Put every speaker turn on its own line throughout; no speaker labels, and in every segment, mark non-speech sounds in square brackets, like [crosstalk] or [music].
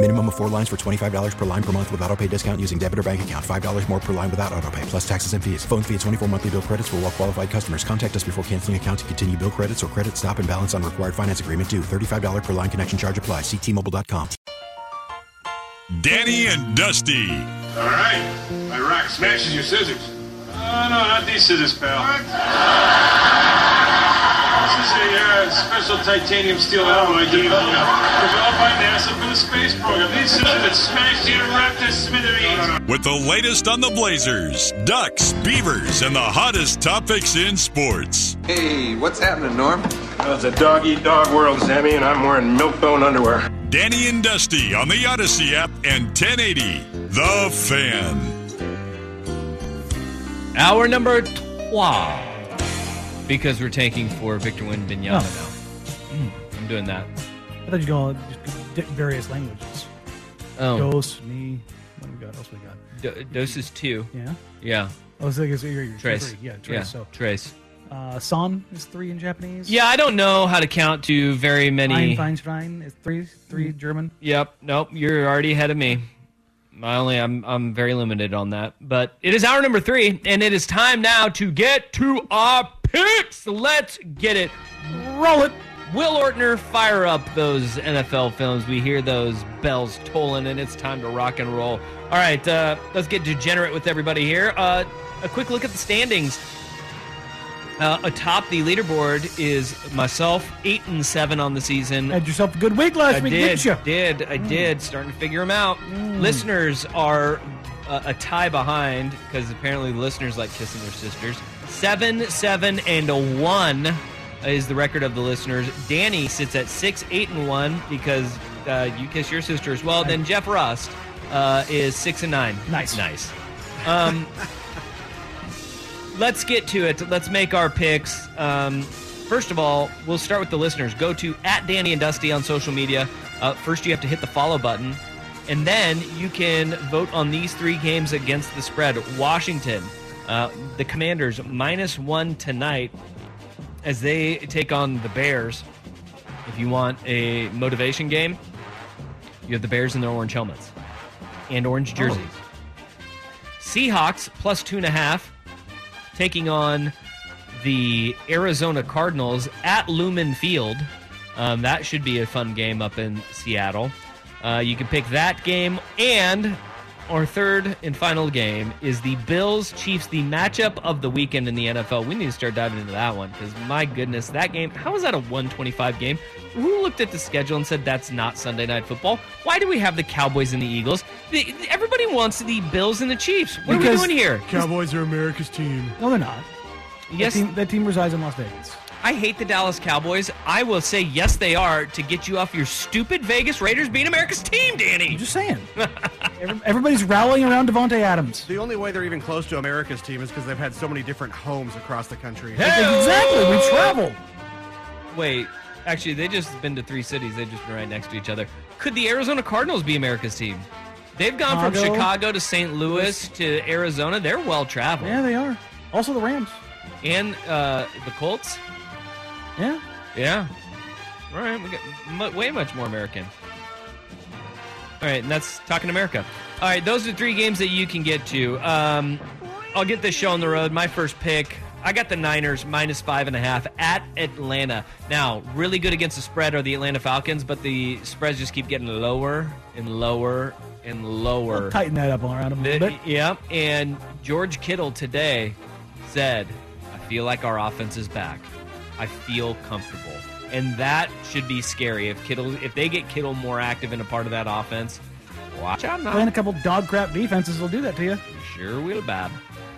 Minimum of four lines for $25 per line per month with auto pay discount using debit or bank account. $5 more per line without auto pay, plus taxes and fees. Phone fee at 24 monthly bill credits for all well qualified customers. Contact us before canceling account to continue bill credits or credit stop and balance on required finance agreement due. $35 per line connection charge apply. Ctmobile.com.
Danny and Dusty.
All right. My rock smashes your scissors. Oh, no, not these scissors, pal. [laughs] This is a uh, special titanium steel alloy developed, developed by NASA for the space program. These scissors that smash the Raptor smithereens.
With the latest on the Blazers, Ducks, Beavers, and the hottest topics in sports.
Hey, what's happening, Norm?
Well, it's a dog eat dog world, Sammy, and I'm wearing milk bone underwear.
Danny and Dusty on the Odyssey app and 1080. The Fan.
Hour number 12. Because we're taking for Victor Wembanyama
Oh.
now. I'm doing that.
I thought you go just di- various languages.
Oh,
Dos, me. What do we got? Else we got?
Do- Dos is two.
Yeah.
Yeah.
I was thinking you're, you're
Trace.
three. Yeah, Trace.
Yeah.
So,
Trace.
uh, Son is three in Japanese.
Yeah, I don't know how to count to very many.
Einstein is three. Three German.
Yep. Nope. You're already ahead of me. I only I'm I'm very limited on that. But it is hour number three, and it is time now to get to our picks. Let's get it.
Roll it.
Will Ortner fire up those NFL films. We hear those bells tolling, and it's time to rock and roll. All right, uh, let's get degenerate with everybody here. Uh, a quick look at the standings. Uh, atop the leaderboard is myself, eight and seven on the season.
Had yourself a good week last
I
week,
did,
didn't you?
did, I did. Starting to figure them out. Listeners are uh, a tie behind because apparently the listeners like kissing their sisters. Seven, seven, and a one is the record of the listeners. Danny sits at six, eight, and one because uh, you kiss your sister as well. Then Jeff Rust uh, is six and nine.
Nice.
nice. Um, let's get to it. Let's make our picks. Um, first of all, we'll start with the listeners. Go to at Danny and Dusty on social media. Uh, first, you have to hit the follow button, and then you can vote on these three games against the spread. Washington, uh, the Commanders minus one tonight as they take on the Bears. If you want a motivation game, you have the Bears in their orange helmets and orange jerseys. Seahawks plus two and a half, taking on the Arizona Cardinals at Lumen Field. Um, that should be a fun game up in Seattle. Uh, you can pick that game, and our third and final game is the Bills Chiefs, the matchup of the weekend in the NFL. We need to start diving into that one because my goodness, that game. How is that a 125 game? Who looked at the schedule and said that's not Sunday night football? Why do we have the Cowboys and the Eagles? The, everybody wants the Bills and the Chiefs. What are
Because
we doing here?
Cowboys are America's team.
No, they're not.
Yes,
That team, that team resides in Las Vegas.
I hate the Dallas Cowboys. I will say yes, they are to get you off your stupid Vegas Raiders being America's team, Danny.
I'm just saying. [laughs] Everybody's rallying around Davante Adams.
The only way they're even close to America's team is because they've had so many different homes across the country.
Exactly. We travel.
Wait, actually, they just been to three cities. They've just been right next to each other. Could the Arizona Cardinals be America's team? They've gone from
Chicago.
Chicago to St. Louis to Arizona. They're well traveled.
Yeah, they are. Also the Rams.
And uh, the Colts.
Yeah.
Yeah. All right, we got way much more American. All right, and that's talking America. All right, those are three games that you can get to. Um, I'll get this show on the road. My first pick. I got the Niners minus five and a half at Atlanta. Now, really good against the spread are the Atlanta Falcons, but the spreads just keep getting lower and lower and lower.
Tighten that up around them a little bit.
Yeah, And George Kittle today said, I feel like our offense is back. I feel comfortable. And that should be scary. If Kittle if they get Kittle more active in a part of that offense, watch out now.
Playing a couple dog crap defenses will do that to you.
Sure will, Bob.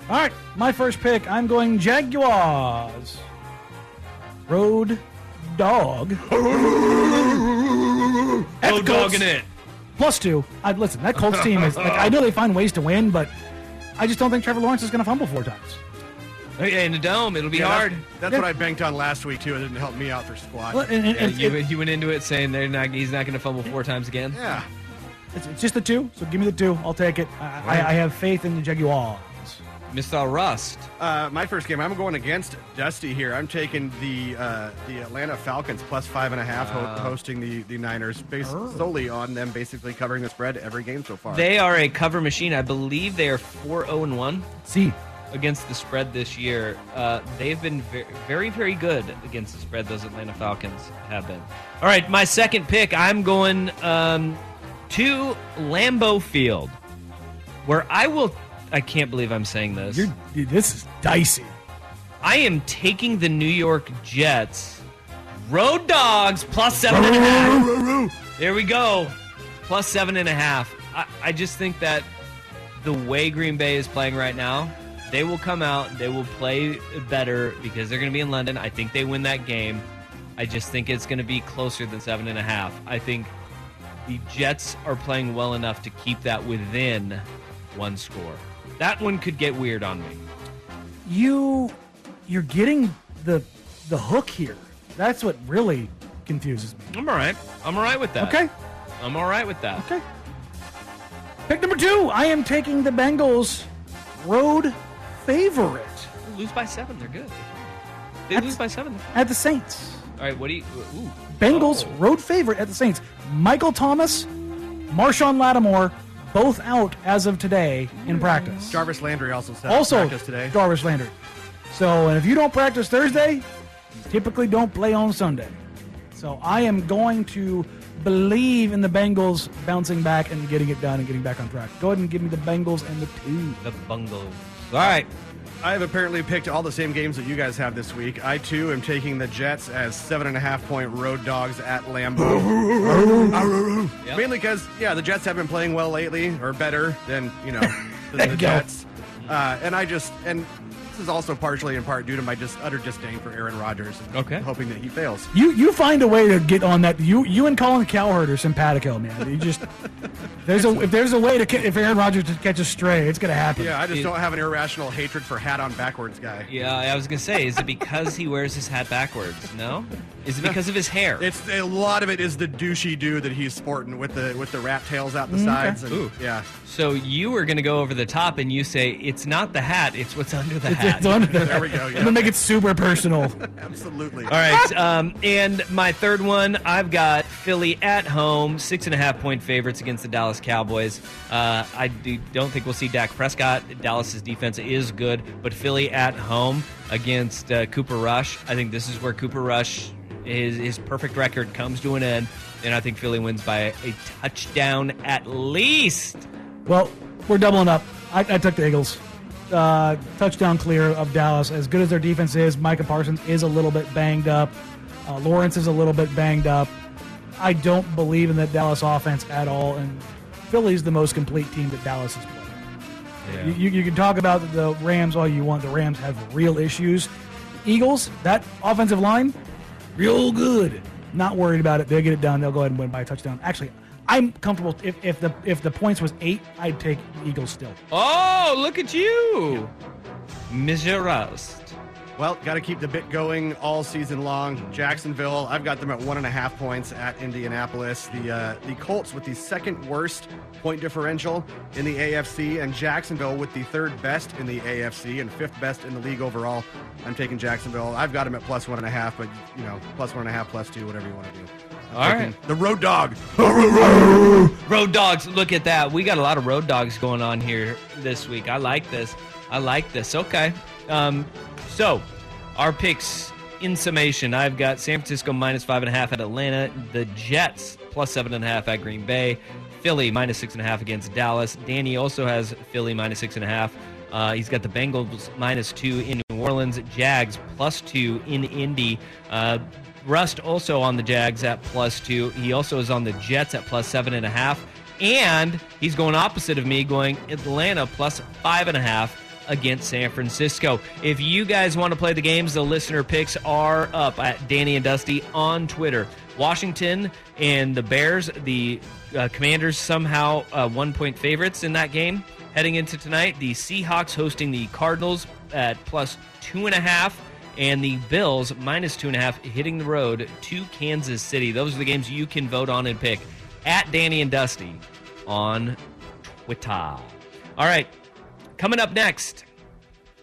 All right, my first pick. I'm going Jaguars. Road dog. [laughs] At
Road
the Colts.
dogging it.
Plus two. I, listen, that Colts team is like I know they find ways to win, but I just don't think Trevor Lawrence is going to fumble four times.
Hey, in the dome, it'll be
Yeah,
hard.
That's, that's what I banked on last week too. It didn't help me out for squat.
Well, and- and-
Yeah,
and-
you,
it-
you went into it saying they're not. He's not going to fumble four times again.
yeah.
it's, it's just the two, so give me the two. I'll take it. I, I, I have faith in the Jaguars.
Mr. Rust.
Uh, my first game, I'm going against Dusty here. I'm taking the uh, the Atlanta Falcons plus five and a half, ho- hosting the the Niners, based solely on them basically covering the spread every game so far.
They are a cover machine. I believe they are four zero and one
See,
against the spread this year. Uh, they've been very, very, very good against the spread. Those Atlanta Falcons have been. All right, my second pick. I'm going um, to Lambeau Field, where I will. I can't believe I'm saying this.
you're, this is dicey.
I am taking the New York Jets. Road dogs plus seven and a half. There we go. Plus seven and a half. I, I just think that the way Green Bay is playing right now, they will come out, they will play better because they're going to be in London. I think they win that game. I just think it's going to be closer than seven and a half. I think the Jets are playing well enough to keep that within one score. That one could get weird on me.
You, you're getting the the hook here. That's what really confuses me.
I'm all right. I'm all right with that.
Okay,
I'm all right with that.
okay. Pick number two. I am taking the Bengals. Road favorite
They lose by seven. They're good. They
That's-
lose by seven.
at the Saints.
All right. What do you? Ooh.
Bengals
Oh.
road favorite at the Saints. Michael Thomas, Marshon Lattimore, both out as of today in practice.
Jarvis Landry also said
also,
practice today.
Jarvis Landry. So, and if you don't practice Thursday, you typically don't play on Sunday. So, I am going to believe in the Bengals bouncing back and getting it done and getting back on track. Go ahead and give me the Bengals and the two.
The Bungles. All right.
I have apparently picked all the same games that you guys have this week. I too am taking the Jets as seven and a half point road dogs at Lambeau.
Yep. [laughs]
Mainly because, yeah, the Jets have been playing well lately, or better than you know the, the. Jets. Uh, and I just and this is also partially in part due to my just utter disdain for Aaron Rodgers. and
Okay.
hoping that he fails.
You you find a way to get on that. You you and Colin Cowherd are simpatico, man. You just [laughs] there's a if there's a way to if Aaron Rodgers catches stray, it's gonna happen.
Yeah, I just
It-
don't have an irrational hatred for hat on backwards guy.
Yeah, I was gonna say, is it because he wears his hat backwards? No. Is it because of his hair? [laughs]
It's a lot of it is the douchey dude that he's sporting with the with the rat tails out the
Mm,
sides. And,
Ooh.
Yeah,
so you were gonna go over the top and you say it's not the hat, it's what's under the hat.
It's under there.
There we go,
I'm gonna make it super personal. [laughs]
absolutely.
All right, um, and my third one, I've got Philly at home, six and a half point favorites against the Dallas Cowboys. Uh, I do, don't think we'll see Dak Prescott. Dallas's defense is good, but Philly at home against uh, Cooper Rush. I think this is where Cooper Rush, his his perfect record comes to an end, and I think Philly wins by a touchdown at least.
Well, we're doubling up. I, I took the Eagles. Uh, touchdown clear of Dallas. As good as their defense is, Micah Parsons is a little bit banged up. Uh, Lawrence is a little bit banged up. I don't believe in the Dallas offense at all, and Philly's the most complete team that Dallas has played. You, you, you can talk about the Rams all you want. The Rams have real issues. Eagles, that offensive line, real good. Not worried about it. They'll get it done. They'll go ahead and win by a touchdown. Actually, I'm comfortable. If, if the if the points was eight, I'd take Eagles still.
Oh, look at you, Mr. Rust.
Well, got to keep the bit going all season long. Jacksonville, I've got them at one and a half points at Indianapolis. The uh, the Colts with the second worst point differential in the AFC, and Jacksonville with the third best in the AFC and fifth best in the league overall. I'm taking Jacksonville. I've got them at plus one and a half, but you know, plus one and a half, plus two, whatever you want to do.
All right.
the road dog.
Road dogs, look at that. We got a lot of road dogs going on here this week. I like this. I like this. Okay. Um, so, our picks in summation I've got San Francisco minus five and a half at Atlanta, the Jets plus seven and a half at Green Bay, Philly minus six and a half against Dallas. Danny also has Philly minus six and a half. Uh, he's got the Bengals minus two in New Orleans. Jags plus two in Indy. Uh, Rust also on the Jags at plus two. He also is on the Jets at plus seven and a half. And he's going opposite of me, going Atlanta plus five and a half against San Francisco. If you guys want to play the games, the listener picks are up at Danny and Dusty on Twitter. Washington and the Bears, the uh, Commanders, somehow uh, one point favorites in that game heading into tonight. The Seahawks hosting the Cardinals at plus two and a half. And the Bills minus two and a half hitting the road to Kansas City. Those are the games you can vote on and pick at Danny and Dusty on Twitter. All right, coming up next,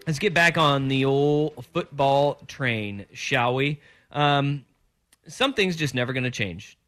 let's get back on the old football train, shall we? Um, some things just never going to change.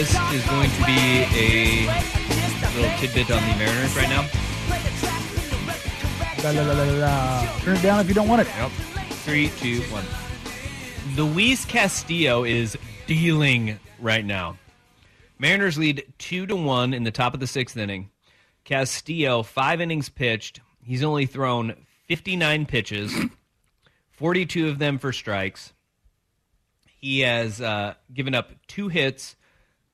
This is going to be a little tidbit on the Mariners right now.
La, la, la, la, la. Turn it down if you don't want it.
Yep. Three, two, one. Luis Castillo is dealing right now. Mariners lead two to one in the top of the sixth inning. Castillo, five innings pitched. He's only thrown 59 pitches, [clears throat] 42 of them for strikes. He has uh, given up two hits.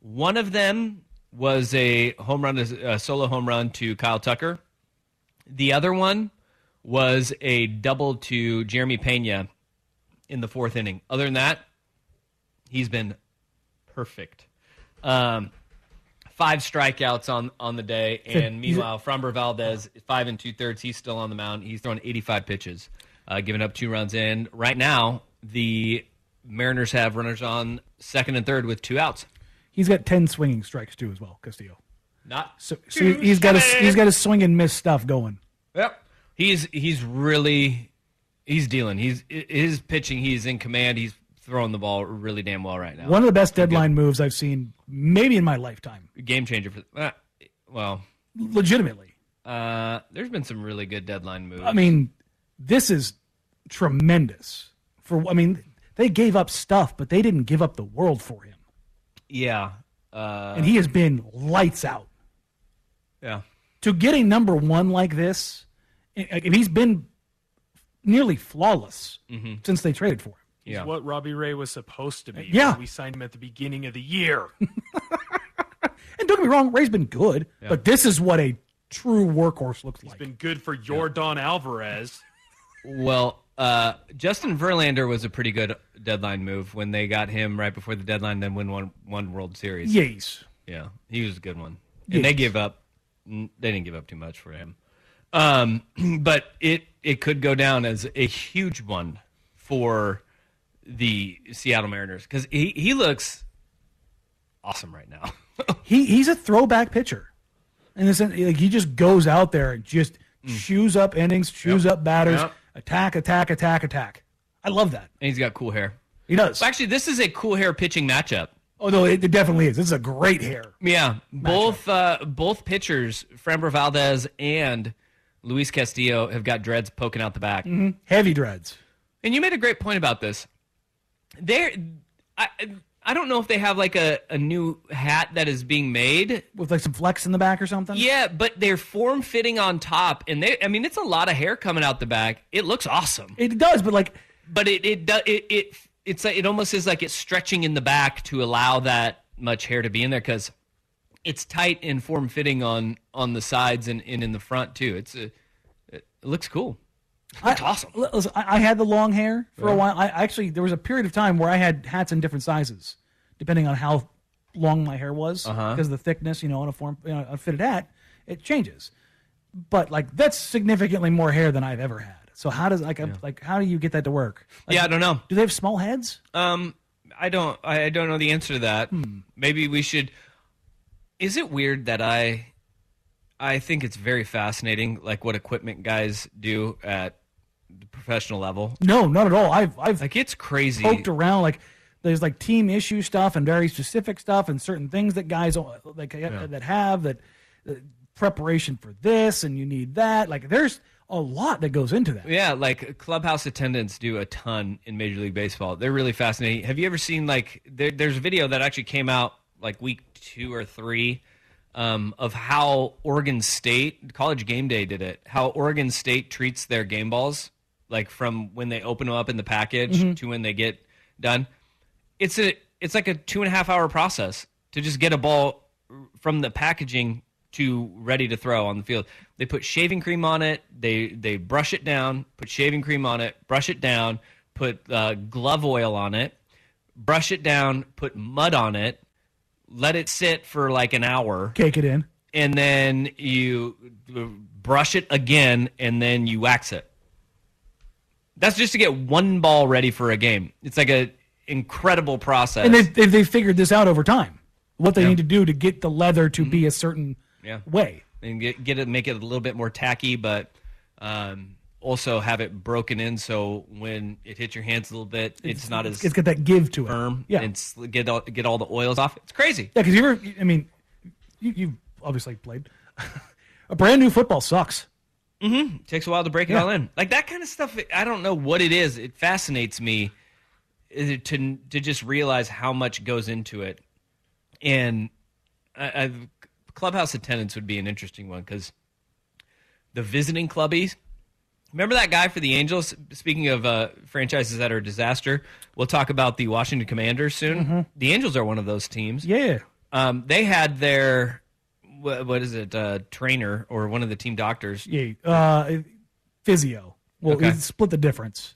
One of them was a home run, a solo home run to Kyle Tucker. The other one was a double to Jeremy Pena in the fourth inning. Other than that, he's been perfect. Um, five strikeouts on on the day, and meanwhile, Framber Valdez five and two thirds. He's still on the mound. He's thrown 85 pitches, uh, giving up two runs. In right now, the Mariners have runners on second and third with two outs.
He's got 10 swinging strikes too as well, Castillo.
Not
So, so he's got his, he's got his swing and miss stuff going.
Yep. He's he's really he's dealing. He's his pitching. He's in command. He's throwing the ball really damn well right now.
One of the best deadline moves I've seen maybe in my lifetime.
Game changer for uh, well,
Legitimately.
Uh, there's been some really good deadline moves.
I mean, this is tremendous. For I mean, they gave up stuff, but they didn't give up the world for him,
yeah. Uh,
and he has been lights out.
yeah.
To get a number one like this, i- if he's been nearly flawless
Mhm.
since they traded for him.
He's
Yeah.
what Robbie Ray was supposed to be.
Yeah.
we signed him at the beginning of the year. [laughs]
And don't get me wrong, Ray's been good,
Yeah.
but this is what a true workhorse looks
He's
like.
He's been good for your Don Alvarez.
Well, uh, Justin Verlander was a pretty good deadline move when they got him right before the deadline, then win one one World Series.
Yes.
Yeah, he was a good one, and they
Yes.
gave up. They didn't give up too much for him, um, [clears throat] but it it could go down as a huge one for the Seattle Mariners because he he looks awesome right now. [laughs]
he he's a throwback pitcher, and like he just goes out there and just chews up innings, chews
Yep.
up batters,
Yep.
Attack, attack, attack, attack. I love that.
And he's got cool hair.
He does.
Actually, this is a cool hair pitching matchup.
Oh no, it, it definitely is. This is a great hair.
Yeah, both uh, both pitchers, Framber Valdez and Luis Castillo, have got dreads poking out the back.
Mhm. Heavy dreads.
And you made a great point about this. There, I don't know if they have like a, a new hat that is being made
with like some flex in the back or something.
Yeah, but they're form fitting on top, and they I mean it's a lot of hair coming out the back. It looks awesome.
It does, but like,
but it it does it, it it's like it almost is like it's stretching in the back to allow that much hair to be in there because it's tight and form fitting on on the sides and, and in the front too. It's a, it looks cool.
That's awesome. Listen, I, I had the long hair for a while. I actually there was a period of time where I had hats in different sizes, depending on how long my hair was
Uh-huh.
because of the thickness. You know, on a form, you know, a fitted hat, it changes. But like that's significantly more hair than I've ever had. So how does like I'm- like how do you get that to work? Like,
Yeah, I don't know.
Do they have small heads?
Um, I don't. I I don't know the answer to that.
Hmm.
Maybe we should. Is it weird that I? I think it's very fascinating, like what equipment guys do at the professional level.
No, not at all. I've I've
like it's crazy.
poked around like there's like team issue stuff and very specific stuff and certain things that guys like uh, that have that uh, preparation for this and you need that. Like there's a lot that goes into that.
Yeah, like clubhouse attendants do a ton in Major League Baseball. They're really fascinating. Have you ever seen like there, there's a video that actually came out like week two or three um, of how Oregon State College Game Day did it. How Oregon State treats their game balls, like from when they open them up in the package
Mhm.
to when they get done. It's a it's like a two and a half hour process to just get a ball from the packaging to ready to throw on the field. They put shaving cream on it. They they brush it down. Put shaving cream on it. Brush it down. Put uh, glove oil on it. Brush it down. Put mud on it. Let it sit for like an hour,
Cake it in.
and then you brush it again, and then you wax it. That's just to get one ball ready for a game. It's like a incredible process.
And they've, they've, they've figured this out over time. What they
Yeah.
need to do to get the leather to be a certain
yeah.
way.
and get get it make it a little bit more tacky, but um, also have it broken in so when it hits your hands a little bit, it's, not as
It's got that give to it.
firm.
Yeah.
and get all, get all the oils off. It's crazy.
Yeah, because you ever, I mean, you, you've obviously played. [laughs] a brand new football sucks.
Mm-hmm. Takes a while to break it
Yeah.
all in. Like that kind of stuff. I don't know what it is. It fascinates me uh, to to just realize how much goes into it. And I, I, clubhouse attendance would be an interesting one because the visiting clubbies. Remember that guy for the Angels? Speaking of uh, franchises that are a disaster, we'll talk about the Washington Commanders soon.
Mhm.
The Angels are one of those teams.
Yeah.
Um, they had their what, what is it? Uh, trainer or one of the team doctors.
Yeah. Uh, physio. Well,
Okay.
split the difference.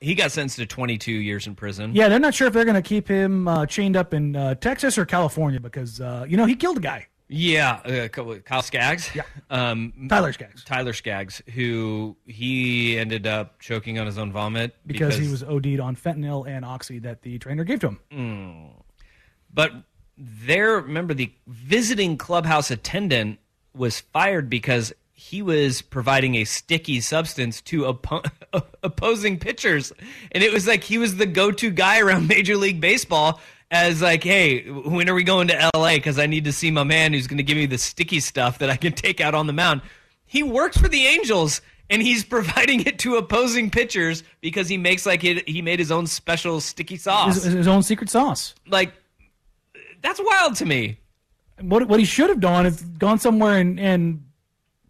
He got sentenced to 22 years in prison.
Yeah, they're not sure if they're going to keep him uh, chained up in uh, Texas or California because, uh, you know, he killed a guy.
Yeah, uh, Kyle Skaggs. Yeah, um,
Tyler Skaggs.
Tyler Skaggs, who he ended up choking on his own vomit
Because, he was OD'd on fentanyl and oxy that the trainer gave to him.
Mm. But there, remember the visiting clubhouse attendant was fired because he was providing a sticky substance to oppo- [laughs] opposing pitchers, and it was like he was the go-to guy around [laughs] Major League Baseball as like, hey, when are we going to LA? Because I need to see my man who's going to give me the sticky stuff that I can [laughs] take out on the mound. He works for the Angels and he's providing it to opposing pitchers because he makes like it, he made his own special sticky sauce.
His, his own secret sauce.
like that's wild to me.
What what he should have done is gone somewhere and, and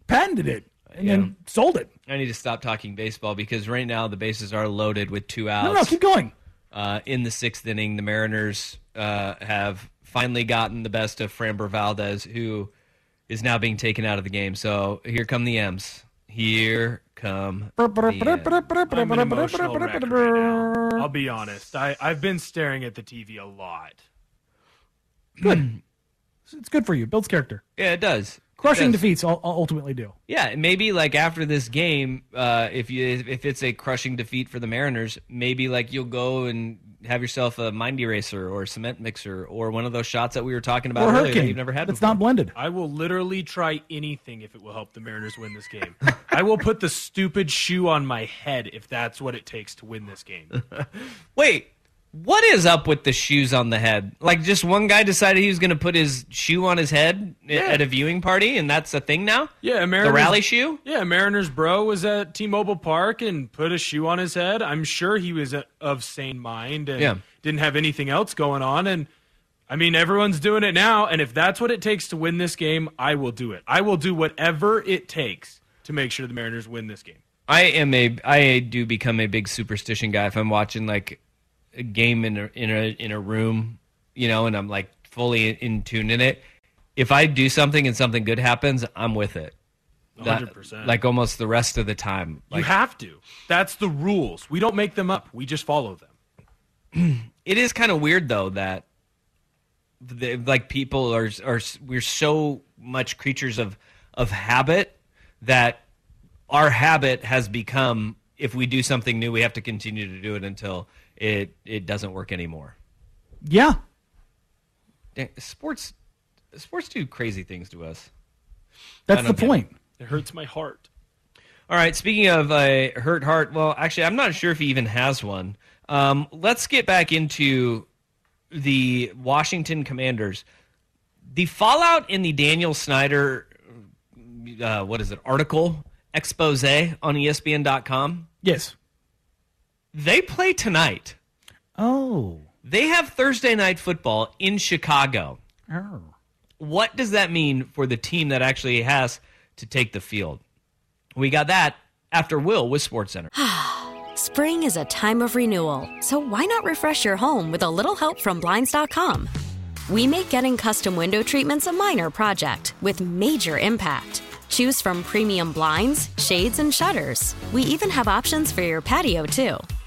patented it and then sold it.
I need to stop talking baseball because right now the bases are loaded with two outs.
No, no, keep going.
Uh, in the sixth inning, the Mariners uh, have finally gotten the best of Framber Valdez, who is now being taken out of the game. So here come the M's. Here come. the M's.
I'm an emotional wreck right now. I'll be honest. I, I've been staring at the TV a lot.
Good. it's good for you. Builds character.
Yeah, it does.
Crushing
It does.
defeats ul- ultimately do.
Yeah, maybe like after this game, uh, if you if it's a crushing defeat for the Mariners, maybe like you'll go and have yourself a mind eraser or a cement mixer or one of those shots that we were talking about
Or
earlier
Hurricane.
that you've never had
It's
before.
not blended.
I will literally try anything if it will help the Mariners win this game. [laughs] I will put the stupid shoe on my head if that's what it takes to win this game. [laughs]
Wait, what is up with the shoes on the head? Like, just one guy decided he was going to put his shoe on his head
Yeah.
at a viewing party, and that's a thing now.
Yeah, Mariners,
the rally shoe.
Yeah, Mariners bro was at T-Mobile Park and put a shoe on his head. I'm sure he was uh, of sane mind and
Yeah.
didn't have anything else going on. And I mean, everyone's doing it now. And if that's what it takes to win this game, I will do it. I will do whatever it takes to make sure the Mariners win this game.
I am a I do become a big superstition guy if I'm watching like a game in a in a in a room, you know, and I'm like fully in tune in it. If I do something and something good happens, I'm with it.
100%.
Like almost the rest of the time.
you have to. That's the rules. We don't make them up. We just follow them. [clears throat]
it is kind of weird though that the, like people are are we're so much creatures of of habit that our habit has become if we do something new we have to continue to do it until it it doesn't work anymore.
Yeah.
Dang, Sports sports do crazy things to us.
That's the
don't it.
point.
It hurts my heart.
All right. Speaking of a hurt heart, well, actually, I'm not sure if he even has one. Um, let's get back into the Washington Commanders. The fallout in the Daniel Snyder, uh, what is it, article expose on ESPN.com.
Yes.
They play tonight.
Oh.
They have Thursday night football in Chicago.
Oh.
What does that mean for the team that actually has to take the field? We got that after Will with SportsCenter. [sighs]
Spring is a time of renewal, so why not refresh your home with a little help from Blinds.com? We make getting custom window treatments a minor project with major impact. Choose from premium blinds, shades, and shutters. We even have options for your patio, too.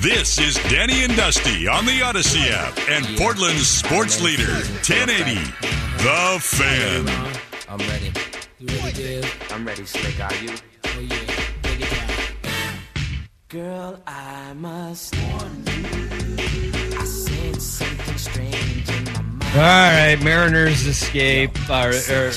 This is Danny and Dusty on the Odyssey app and Portland's sports leader, 1080 The Fan.
I'm ready. You ready, Dave? I'm ready, Slick. Are you? Oh yeah. Take it down. Girl, I must warn you. I sense something strange in my mind.
All right, Mariners escape or, or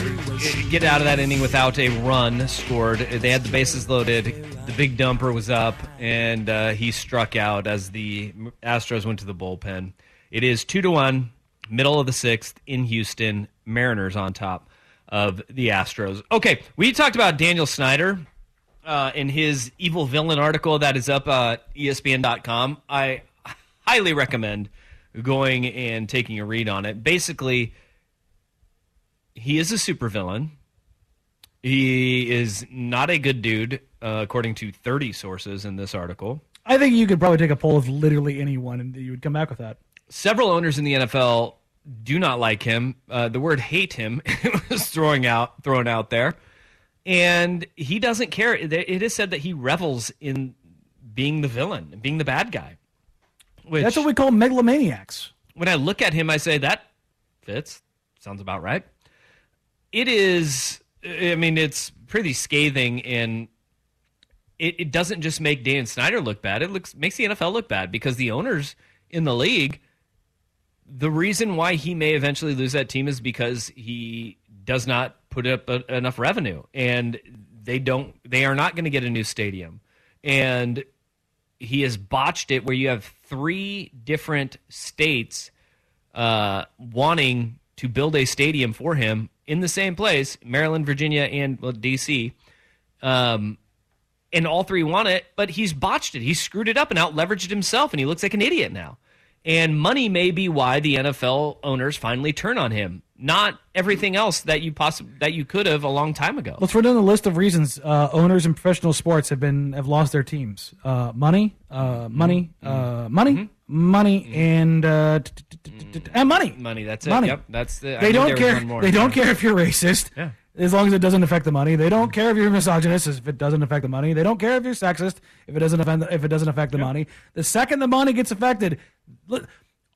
get out of that inning without a run scored. They had the bases loaded. The big dumper was up, and uh, he struck out as the Astros went to the bullpen. It is two to one, middle of the sixth in Houston. Mariners on top of the Astros. Okay, we talked about Daniel Snyder uh, in his evil villain article that is up at E ESPN.com. I highly recommend going and taking a read on it. Basically, he is a supervillain. He is not a good dude, uh, according to 30 sources in this article.
I think you could probably take a poll of literally anyone, and you would come back with that.
Several owners in the NFL do not like him. Uh, the word "hate him" [laughs] was throwing out thrown out there, and he doesn't care. It it is said that he revels in being the villain, being the bad guy. Which,
That's what we call megalomaniacs.
when I look at him, I say that fits. Sounds about right. It is. I mean, it's pretty scathing, and it, it doesn't just make Dan Snyder look bad. It looks makes the NFL look bad because the owners in the league. The reason why he may eventually lose that team is because he does not put up a, enough revenue, and they don't. They are not going to get a new stadium, and he has botched it where you have three different states uh, wanting to build a stadium for him in the same place Maryland, Virginia, and well, DC. Um, and all three want it, but he's botched it. He screwed it up and out leveraged himself, and he looks like an idiot now. And money may be why the NFL owners finally turn on him, not everything else that you possibly that you could have a long time ago.
Let's run down the list of reasons uh, owners in professional sports have been have lost their teams. Uh, money, uh, money, uh, money, money, and uh, t- and money.
Money. That's it.
Money.
Yep. That's the.
They don't care. They don't care if you're racist.
Yeah.
As long as it doesn't affect the money, they don't care if you're misogynist if it doesn't affect the money. They don't care if you're sexist if it doesn't affect if it doesn't affect the money. The second the money gets affected,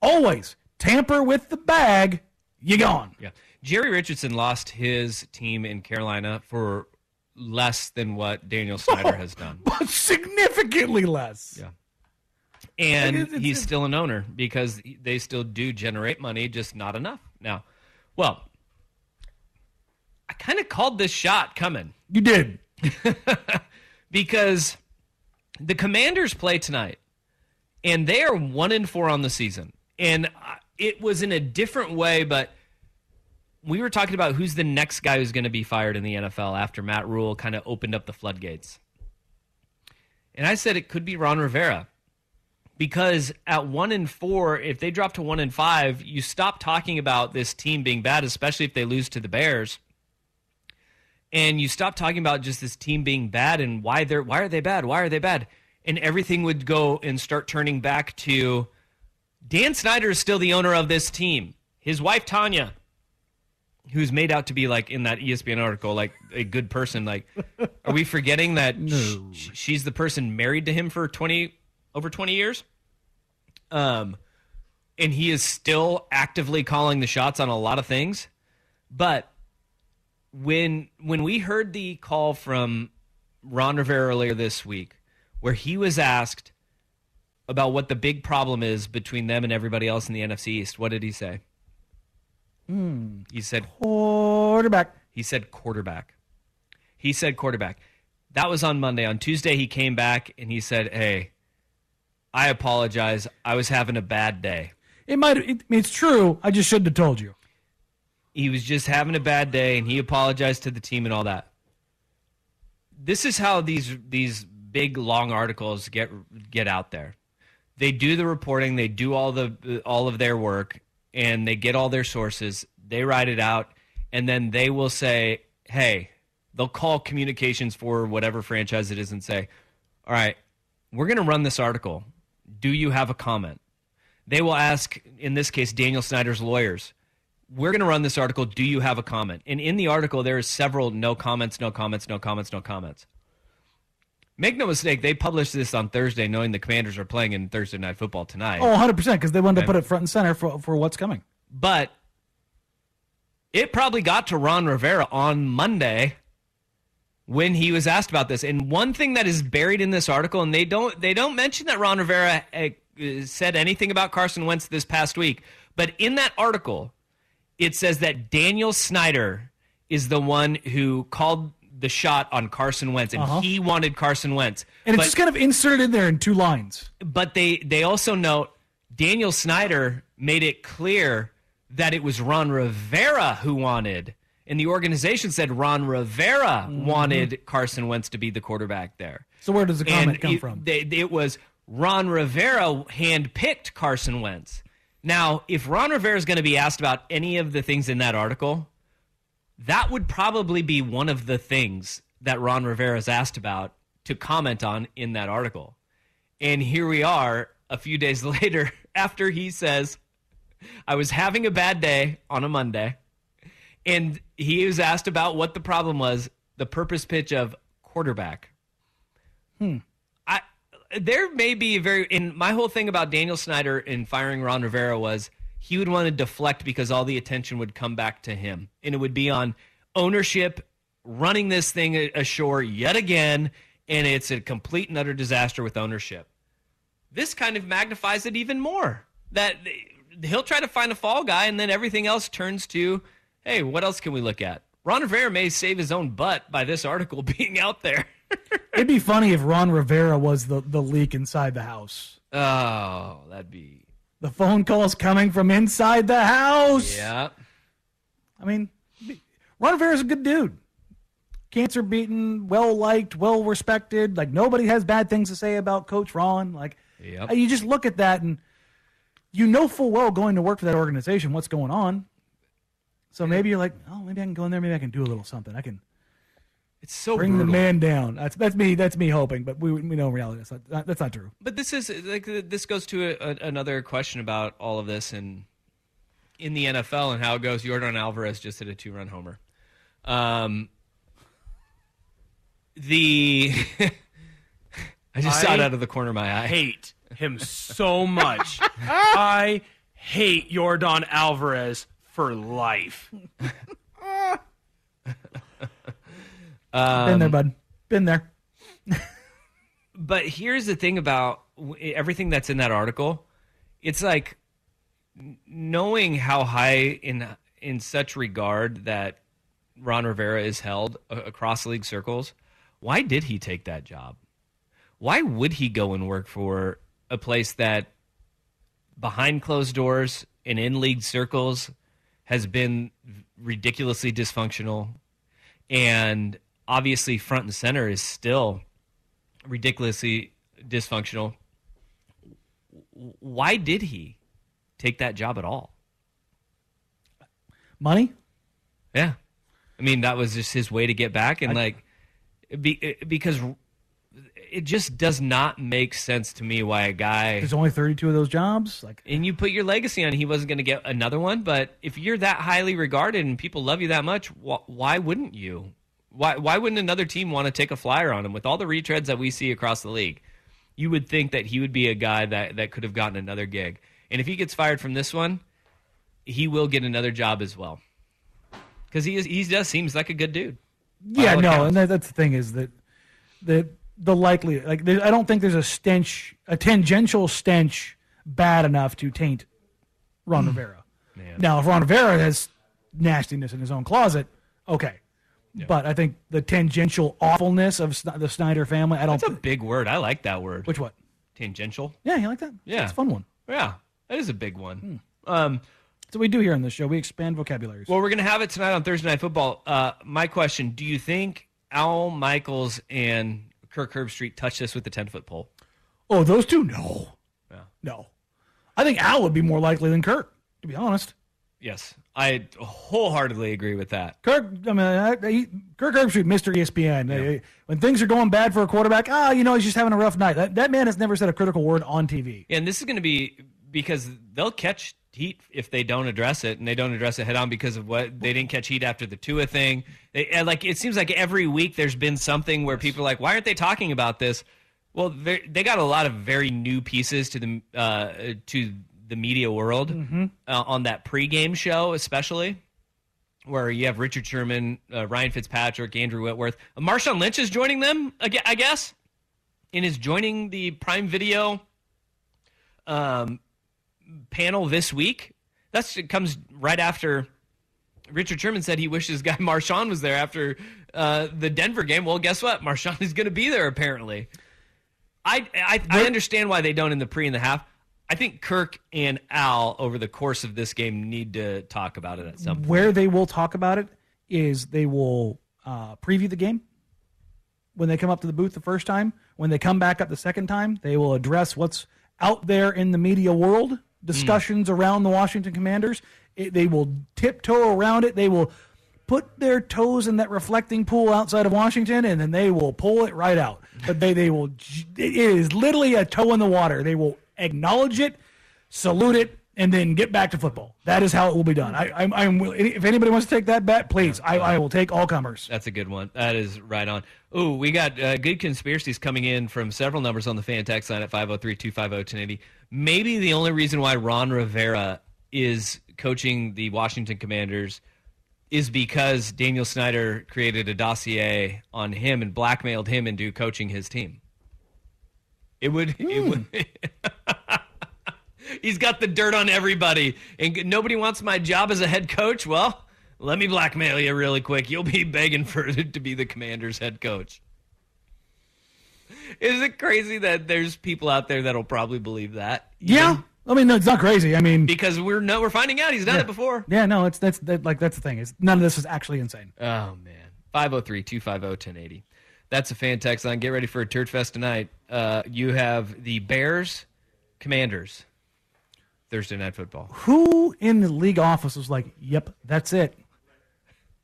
always tamper with the bag, you gone.
Yeah. Jerry Richardson lost his team in Carolina for less than what Daniel Snyder [laughs] has done.
But significantly less.
Yeah. And
Like, it's-
he's still an owner because they still do generate money, just not enough. Now, well, I kind of called this shot coming.
You did. [laughs]
because the Commanders play tonight, and they are one in four on the season. And it was in a different way, but we were talking about who's the next guy who's going to be fired in the NFL after Matt Rhule kind of opened up the floodgates. And I said it could be Ron Rivera because at one in four, if they drop to one in five, you stop talking about this team being bad, especially if they lose to the Bears. And you stop talking about just this team being bad and why they're why are they bad? Why are they bad? And everything would go and start turning back to Dan Snyder is still the owner of this team. His wife Tanya, who's made out to be like in that ESPN article, like a good person. Like, are we forgetting that [laughs] sh- she's the person married to him for twenty over twenty years? Um, and he is still actively calling the shots on a lot of things. But when when we heard the call from Ron Rivera earlier this week, where he was asked about what the big problem is between them and everybody else in the NFC East, what did he say?
Hmm.
He said
Quarterback.
He said quarterback. He said quarterback. That was on Monday. On Tuesday, he came back and he said, "Hey, I apologize. I was having a bad day."
It might. It, it's true. I just shouldn't have told you.
He was just having a bad day and he apologized to the team and all that. This is how these these big long articles get get out there. They do the reporting, they do all the all of their work and they get all their sources. They write it out and then they will say, "Hey, they'll call communications for whatever franchise it is and say, "All right, we're going to run this article. Do you have a comment?" They will ask in this case Daniel Snyder's lawyers, we're going to run this article. Do you have a comment? And in the article, there is several no comments, no comments, no comments, no comments. Make no mistake, they published this on Thursday, knowing the Commanders are playing in Thursday Night Football tonight.
Oh, 100 percent because they wanted to put it front and center for for what's coming.
But It probably got to Ron Rivera on Monday when he was asked about this. And one thing that is buried in this article, and they don't they don't mention that Ron Rivera uh, said anything about Carson Wentz this past week, but in that article, it says that Daniel Snyder is the one who called the shot on Carson Wentz, and
Uh-huh.
he wanted Carson Wentz.
And
But-
it's just kind of inserted in there in two lines.
but they they also note Daniel Snyder made it clear that it was Ron Rivera who wanted, and the organization said Ron Rivera
Mm-hmm.
wanted Carson Wentz to be the quarterback there.
So where does the comment
And
come
it,
from?
They, it was Ron Rivera handpicked Carson Wentz. Now, if Ron Rivera is going to be asked about any of the things in that article, that would probably be one of the things that Ron Rivera is asked about to comment on in that article. And here we are a few days [laughs] later after he says, I was having a bad day on a Monday. And he was asked about what the problem was the purpose pitch of quarterback.
Hmm.
I there may be a very and my whole thing about Daniel Snyder and firing Ron Rivera was he would want to deflect because all the attention would come back to him and it would be on ownership running this thing ashore yet again and it's a complete and utter disaster with ownership. This kind of magnifies it even more. That he'll try to find a fall guy and then everything else turns to hey, what else can we look at? Ron Rivera may save his own butt by this article [laughs] being out there.
It'd be funny if Ron Rivera was the, the leak inside the house.
Oh, that'd be
The phone calls coming from inside the house.
yeah.
I mean, Ron Rivera's a good dude. Cancer beaten, well liked, well respected. Like nobody has bad things to say about Coach Ron. Like
Yep.
you just look at that and you know full well going to work for that organization what's going on. So maybe you're like, oh, maybe I can go in there. Maybe I can do a little something. I can.
It's so
bring the man down. That's that's me. That's me hoping, but we we know in reality that's not that's not true.
But this is like this goes to a, a, another question about all of this and in the NFL and how it goes. Jordan Alvarez just hit a two-run homer. Um, the [laughs] I just saw it out of the corner of my eye.
hate him so much. [laughs] I hate Jordan Alvarez for life. [laughs]
Um,
Been there, bud. Been there.
but here's the thing about everything that's in that article it's like knowing how high in in such regard that Ron Rivera is held across league circles why did he take that job why would he go and work for a place that behind closed doors and in league circles has been ridiculously dysfunctional and obviously front and center is still ridiculously dysfunctional. Why did he take that job at all?
Money.
Yeah, I mean that was just his way to get back, and like, be, because it just does not make sense to me why a guy
There's only 32 of those jobs. Like
and you put your legacy on he wasn't going to get another one but if you're that highly regarded and people love you that much wh- why wouldn't you why why wouldn't another team want to take a flyer on him with all the retreads that we see across the league you would think that he would be a guy that that could have gotten another gig and if he gets fired from this one he will get another job as well because he is he just seems like a good dude
Yeah, no,
accounts.
and that, that's the thing is that the the likely like there, I don't think there's a stench, a tangential stench bad enough to taint Ron mm. Rivera. Now, if Ron Rivera has nastiness in his own closet, okay. But I think the tangential awfulness of the Snyder family, I don't.
that's a big word i like that word
which what?
tangential
Yeah, you like that?
Yeah.
it's a fun one.
yeah that is a big one um
So we do here on this show. We expand vocabularies.
Well, we're going to have it tonight on Thursday Night Football. Uh, my question Do you think Al Michaels and Kirk Herbstreit touched this with the 10 foot pole?
Oh, those two? No.
Yeah.
No. I think Al would be more likely than Kurt, to be honest.
Yes. I wholeheartedly agree with that.
Kirk, I mean, I, he, Kirk Herbstreit, Mr. ESPN. Uh, When things are going bad for a quarterback, ah, you know, he's just having a rough night. That, that man has never said a critical word on TV.
And this is going to be because they'll catch heat if they don't address it, and they don't address it head on because of what they didn't catch heat after the Tua thing. They, like it seems like every week there's been something where people are like, "Why aren't they talking about this?" Well, they they got a lot of very new pieces to the uh, to the media world
Mhm.
uh, on that pregame show, especially where you have Richard Sherman, uh, Ryan Fitzpatrick, Andrew Whitworth. Uh, Marshawn Lynch is joining them, I guess, and is joining the Prime Video um, panel this week. That's it comes right after Richard Sherman said he wishes [laughs] guy Marshawn was there after uh, the Denver game. Well, guess what? Marshawn is going to be there apparently. I, I I understand why they don't in the pre and the half. I think Kirk and Al over the course of this game need to talk about it at some point.
Where they will talk about it is they will uh, preview the game when they come up to the booth the first time. When they come back up the second time, they will address what's out there in the media world, discussions around the Washington Commanders. It, they will tiptoe around it. They will put their toes in that reflecting pool outside of Washington, and then they will pull it right out. But they they will. It is literally a toe in the water. They will acknowledge it, salute it, and then get back to football. That is how it will be done. I, I'm, I'm if anybody wants to take that bet, please, I, I will take all comers.
That's a good one. That is right on. Ooh, we got uh, good conspiracies coming in from several numbers on the fan text line at 503-250-1080. Maybe the only reason why Ron Rivera is coaching the Washington Commanders is because Daniel Snyder created a dossier on him and blackmailed him into coaching his team. It would. It hmm. would. [laughs] He's got the dirt on everybody, and nobody wants my job as a head coach. Well, let me blackmail you really quick. You'll be begging for [laughs] to be the Commanders' head coach. Is it crazy that there's people out there that'll probably believe that?
Yeah, I mean, no, it's not crazy. I mean,
Because we're no, we're finding out he's done
yeah.
it before.
Yeah, no, it's that's that, like that's the thing. Is none of this is actually insane.
Oh man. 503-250-1080. That's a fan text line. Get ready for a Turd Fest tonight. Uh, you have the Bears Commanders Thursday night football.
Who in the league office was like, "Yep, that's it."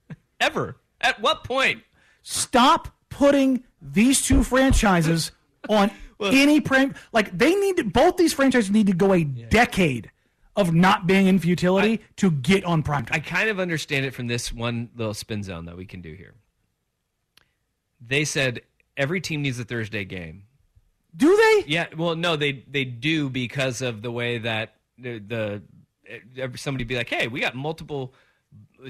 [laughs]
Ever. At what point?
Stop putting these two franchises [laughs] on any prem. Like they need to, both these franchises need to go a decade of not being in futility to get on prime time.
I kind of understand it from this one little spin zone that we can do here. They said every team needs a Thursday game.
Do they?
Yeah. Well, no, they they do because of the way that the, the uh, somebody be like, hey, we got multiple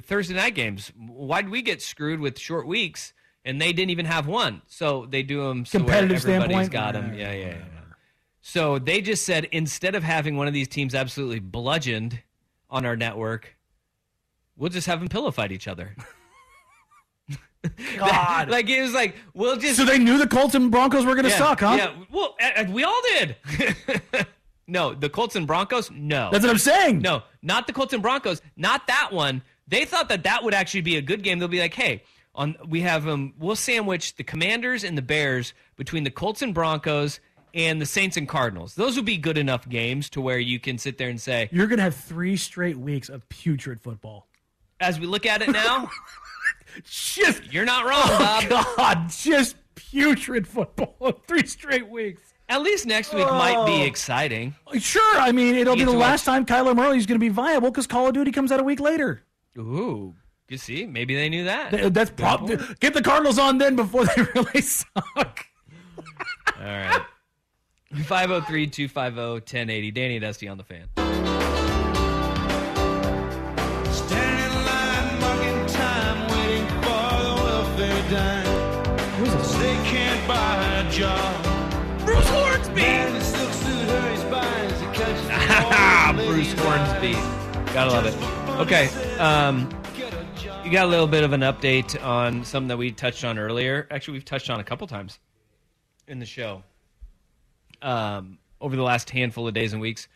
Thursday night games. Why did we get screwed with short weeks? And they didn't even have one, so they do them so
Competitive
everybody's
standpoint?
got them. Yeah, yeah, yeah. So they just said instead of having one of these teams absolutely bludgeoned on our network, we'll just have them pillow fight each other. [laughs] [laughs]
God.
like it was like we'll just.
So they knew the Colts and Broncos were going to
Yeah,
suck, huh?
Yeah. Well, uh, we all did. [laughs] no, the Colts and Broncos. No,
That's what I'm saying.
No, not the Colts and Broncos. Not that one. They thought that that would actually be a good game. They'll be like, hey, on we have um, we'll sandwich the Commanders and the Bears between the Colts and Broncos and the Saints and Cardinals. Those would be good enough games to where you can sit there and say,
You're going to have three straight weeks of putrid football.
as we look at it now, [laughs]
just
you're not wrong, [laughs]
Oh
Bob.
God, just putrid football. Three straight weeks.
At least next week might be
Oh.
exciting.
Sure, I mean it'll
You
be the last time Kyler Murray's going to be viable because Call of Duty comes out a week later.
Ooh, you see, maybe they knew that.
Th- That's probably get the Cardinals on then before [laughs] they really suck.
All right. [laughs] 503 250 1080. Danny and Dusty on the fan. Hornsby. Gotta love it. Okay. Um, you got a little bit of an update on something that we touched on earlier. Actually, we've touched on a couple times in the show um, over the last handful of days and weeks.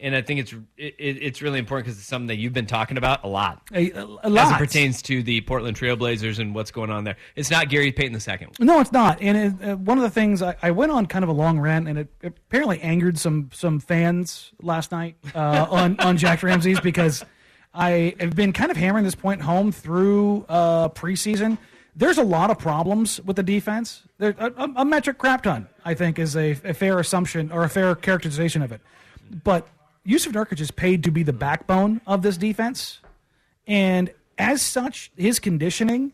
And I think it's it, it- it's really important because it's something that you've been talking about a lot.
A, a, a
As it pertains to the Portland Trailblazers and what's going on there. It's not Gary Payton the second.
No, it's not. And it, uh, one of the things I, I went on kind of a long rant, and it apparently angered some some fans last night uh, [laughs] on on Jack Ramsey's because I have been kind of hammering this point home through uh, preseason. There's a lot of problems with the defense. There, a, a- a metric crap ton, I think, is a, a fair assumption or a fair characterization of it. But Yusuf Nurkic is paid to be the backbone of this defense, and as such, his conditioning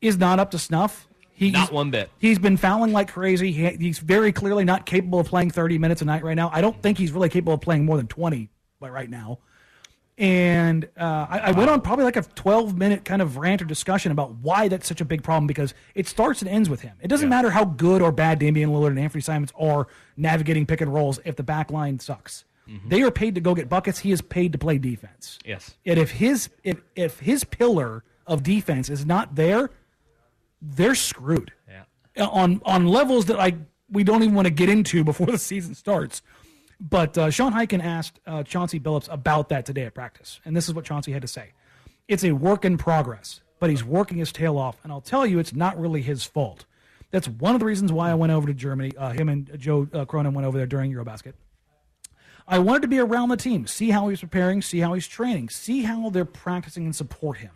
is not up to snuff. He's,
Not one bit.
He's been fouling like crazy. He, he's very clearly not capable of playing 30 minutes a night right now. I don't think he's really capable of playing more than 20 by right now. And uh, I, I went on probably like a 12 minute kind of rant or discussion about why that's such a big problem because it starts and ends with him. It doesn't matter how good or bad Damian Lillard and Anthony Simons are navigating pick and rolls if the back line sucks. They are paid to go get buckets. He is paid to play defense.
Yes.
And if his if, if his pillar of defense is not there, they're screwed.
Yeah.
On on levels that I we don't even want to get into before the season starts. But uh, Sean Highkin asked uh, Chauncey Billups about that today at practice, and this is what Chauncey had to say: "It's a work in progress, but he's working his tail off, and I'll tell you, it's not really his fault. That's one of the reasons why I went over to Germany. Uh, him and Joe uh, Cronin went over there during EuroBasket. I wanted to be around the team, see how he's preparing, see how he's training, see how they're practicing and support him.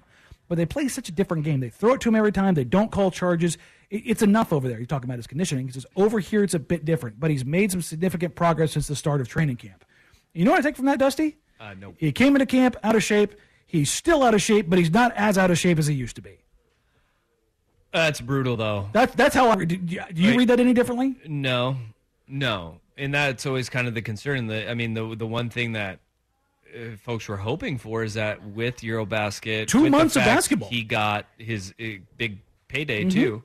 But they play such a different game. They throw it to him every time. They don't call charges. It's enough over there. You're talking about his conditioning. He says over here it's a bit different, but he's made some significant progress since the start of training camp. You know what I take from that, Dusty?
Uh, no.
He came into camp out of shape. He's still out of shape, but he's not as out of shape as he used to be.
That's brutal, though.
That's that's how I. Do you, do you read that any differently?
No, no, and that's always kind of the concern. The I mean, the the one thing that uh, folks were hoping for is that with EuroBasket,
Two
with
months of basketball.
he got his uh, big payday
Mhm.
too.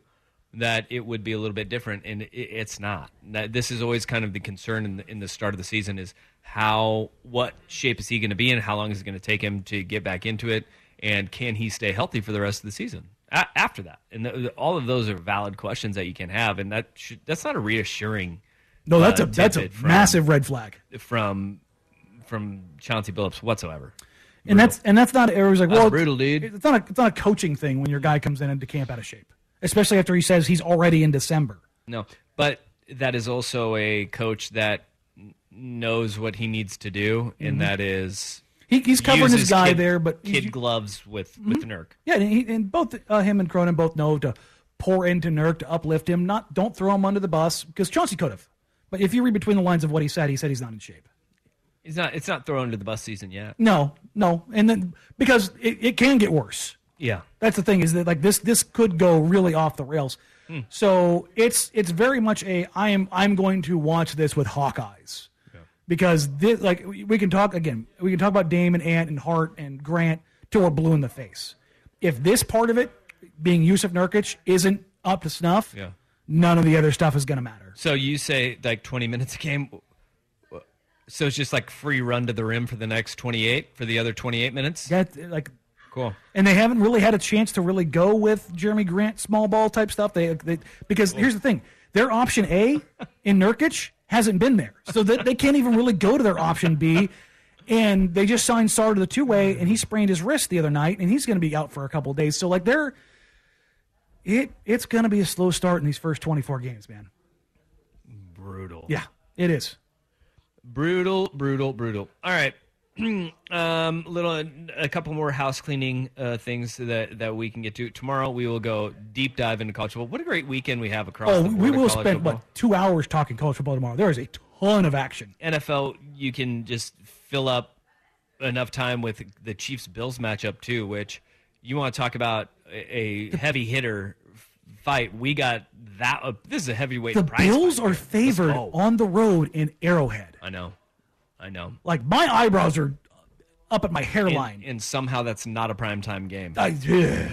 That it would be a little bit different, and it, it's not. That this is always kind of the concern in the, in the start of the season is how what shape is he going to be in? How long is it going to take him to get back into it? And can he stay healthy for the rest of the season a- after that? And the- all of those are valid questions that you can have, and that should, that's not a reassuring.
No, that's
uh,
a that's a
from-
massive red flag.
from from Chauncey Billups whatsoever.
And that's and that's not. It was like,
That's
well,
brutal, dude.
It's not a it's not a coaching thing when your guy comes in into camp out of shape, especially after he says he's already in December.
No, but that is also a coach that knows what he needs to do, and
Mhm.
that is
He- he's covering his guy
kid-
there, but
kid gloves with with
Mhm.
Nurk.
Yeah, and, he, and both uh, him and Cronin both know to pour into Nurk to uplift him. Not don't throw him under the bus because Chauncey could have. But if you read between the lines of what he said, he said he's not in shape.
He's not. It's not thrown to the bus season yet.
No, no, and then because it, it can get worse.
Yeah.
That's the thing is that like this this could go really off the rails.
Hmm.
So it's it's very much a I am I'm going to watch this with Hawkeyes because this like we we can talk again we can talk about Dame and Ant and Hart and Grant till we're blue in the face. If this part of it being Yusuf Nurkic isn't up to snuff,
Yeah.
None of the other stuff is going to matter.
So you say like twenty minutes a game. So it's just like free run to the rim for the next twenty eight for the other twenty eight minutes.
Yeah, like
Cool.
and they haven't really had a chance to really go with Jerami Grant small ball type stuff. They, they because here's the thing, their option A in Nurkic hasn't been there, so that they can't even really go to their option B. And they just signed Sarr to the two way, and he sprained his wrist the other night, and he's going to be out for a couple of days. So like they're it it's going to be a slow start in these first 24 games, man.
Brutal.
Yeah, it is.
Brutal, brutal, brutal. All right. [clears throat] um, little, a couple more house cleaning uh, things that that we can get to tomorrow. We will go deep dive into college football. What a great weekend we have across.
Oh, we will spend
football.
what two hours talking college football tomorrow. There is a ton of action.
NFL. You can just fill up enough time with the Chiefs Bills matchup too, which you want to talk about a, heavy hitter fight. We got that. Uh, this is a heavyweight.
The Bills are favored on the road in Arrowhead.
I know. I know.
Like my eyebrows are up at my hairline.
And, and somehow that's not a primetime game.
I, yeah.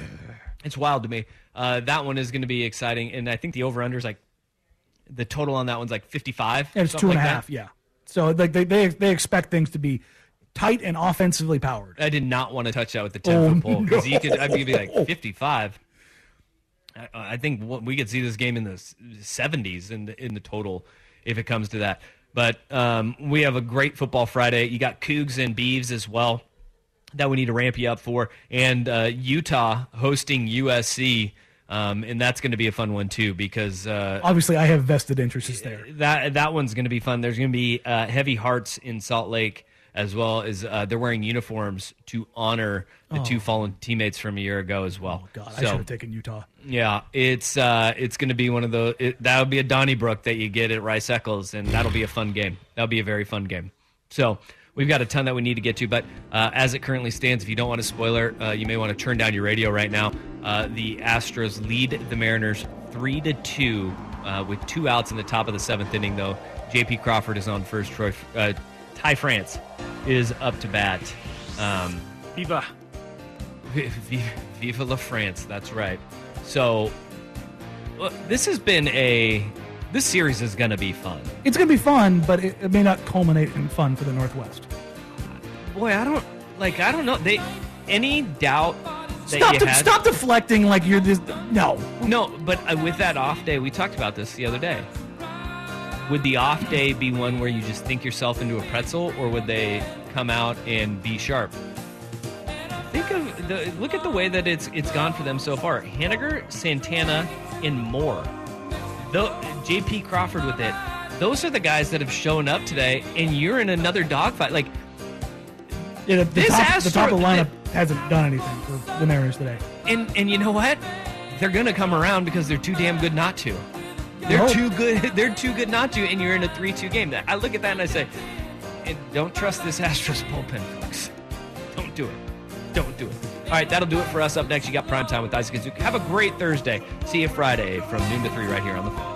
It's wild to me. Uh, that one is going to be exciting, and I think the over under is like the total on that one's like fifty five.
And it's two and a half. Yeah. So like they, they they expect things to be tight and offensively powered.
I did not want to touch that with the ten
Oh,
foot pole because you could. I'd be like fifty five. I, I think what- we could see this game in the seventies in the in the total if it comes to that. But um, we have a great football Friday. You got Cougs and Beavs as well that we need to ramp you up for, and uh, Utah hosting USC. Um, and that's going to be a fun one too because uh,
Obviously, I have vested interests there.
that that one's going to be fun. There's going to be uh, heavy hearts in Salt Lake as well as uh, they're wearing uniforms to honor the
Oh.
two fallen teammates from a year ago as well.
Oh God, I should have taken Utah.
yeah, it's uh, it's going to be one of those. That'll be a Donnybrook that you get at Rice Eccles, and that'll be a fun game. That'll be a very fun game. So we've got a ton that we need to get to, but uh, as it currently stands, if you don't want a spoiler, uh, you may want to turn down your radio right now. Uh, the Astros lead the Mariners three to two uh, with two outs in the top of the seventh inning. Though J.P. Crawford is on first. Troy, uh, Ty France is up to bat. Um,
Viva.
Viva, Viva la France. That's right. So, this has been a. This series is going to be fun.
It's going to be fun, but it, it may not culminate in fun for the Northwest.
Boy, I don't like. I don't know. They any doubt that
Stop,
you
de-
had?
stop deflecting like you're this. No.
No, but uh, with that off day, we talked about this the other day. Would the off day be one where you just think yourself into a pretzel, or would they come out and be sharp? Think of the look at the way that it's it's gone for them so far. Haniger, Santana, and Moore. The J.P. Crawford with it. Those are the guys that have shown up today, and you're in another dogfight. Like
Yeah, the, the
This
top, the top of the
Astro-
lineup hasn't done anything for the Mariners today.
And and you know what? They're gonna come around because they're too damn good not to. They're too good. [laughs] They're too good not to, and you're in a three-two game. That I look at that and I say, and don't trust this [laughs] Astros bullpen, folks. Don't do it. Don't do it. All right, that'll do it for us. Up next, you got prime time with Isaac and Zook. Have a great Thursday. See you Friday from noon to three right here on the phone.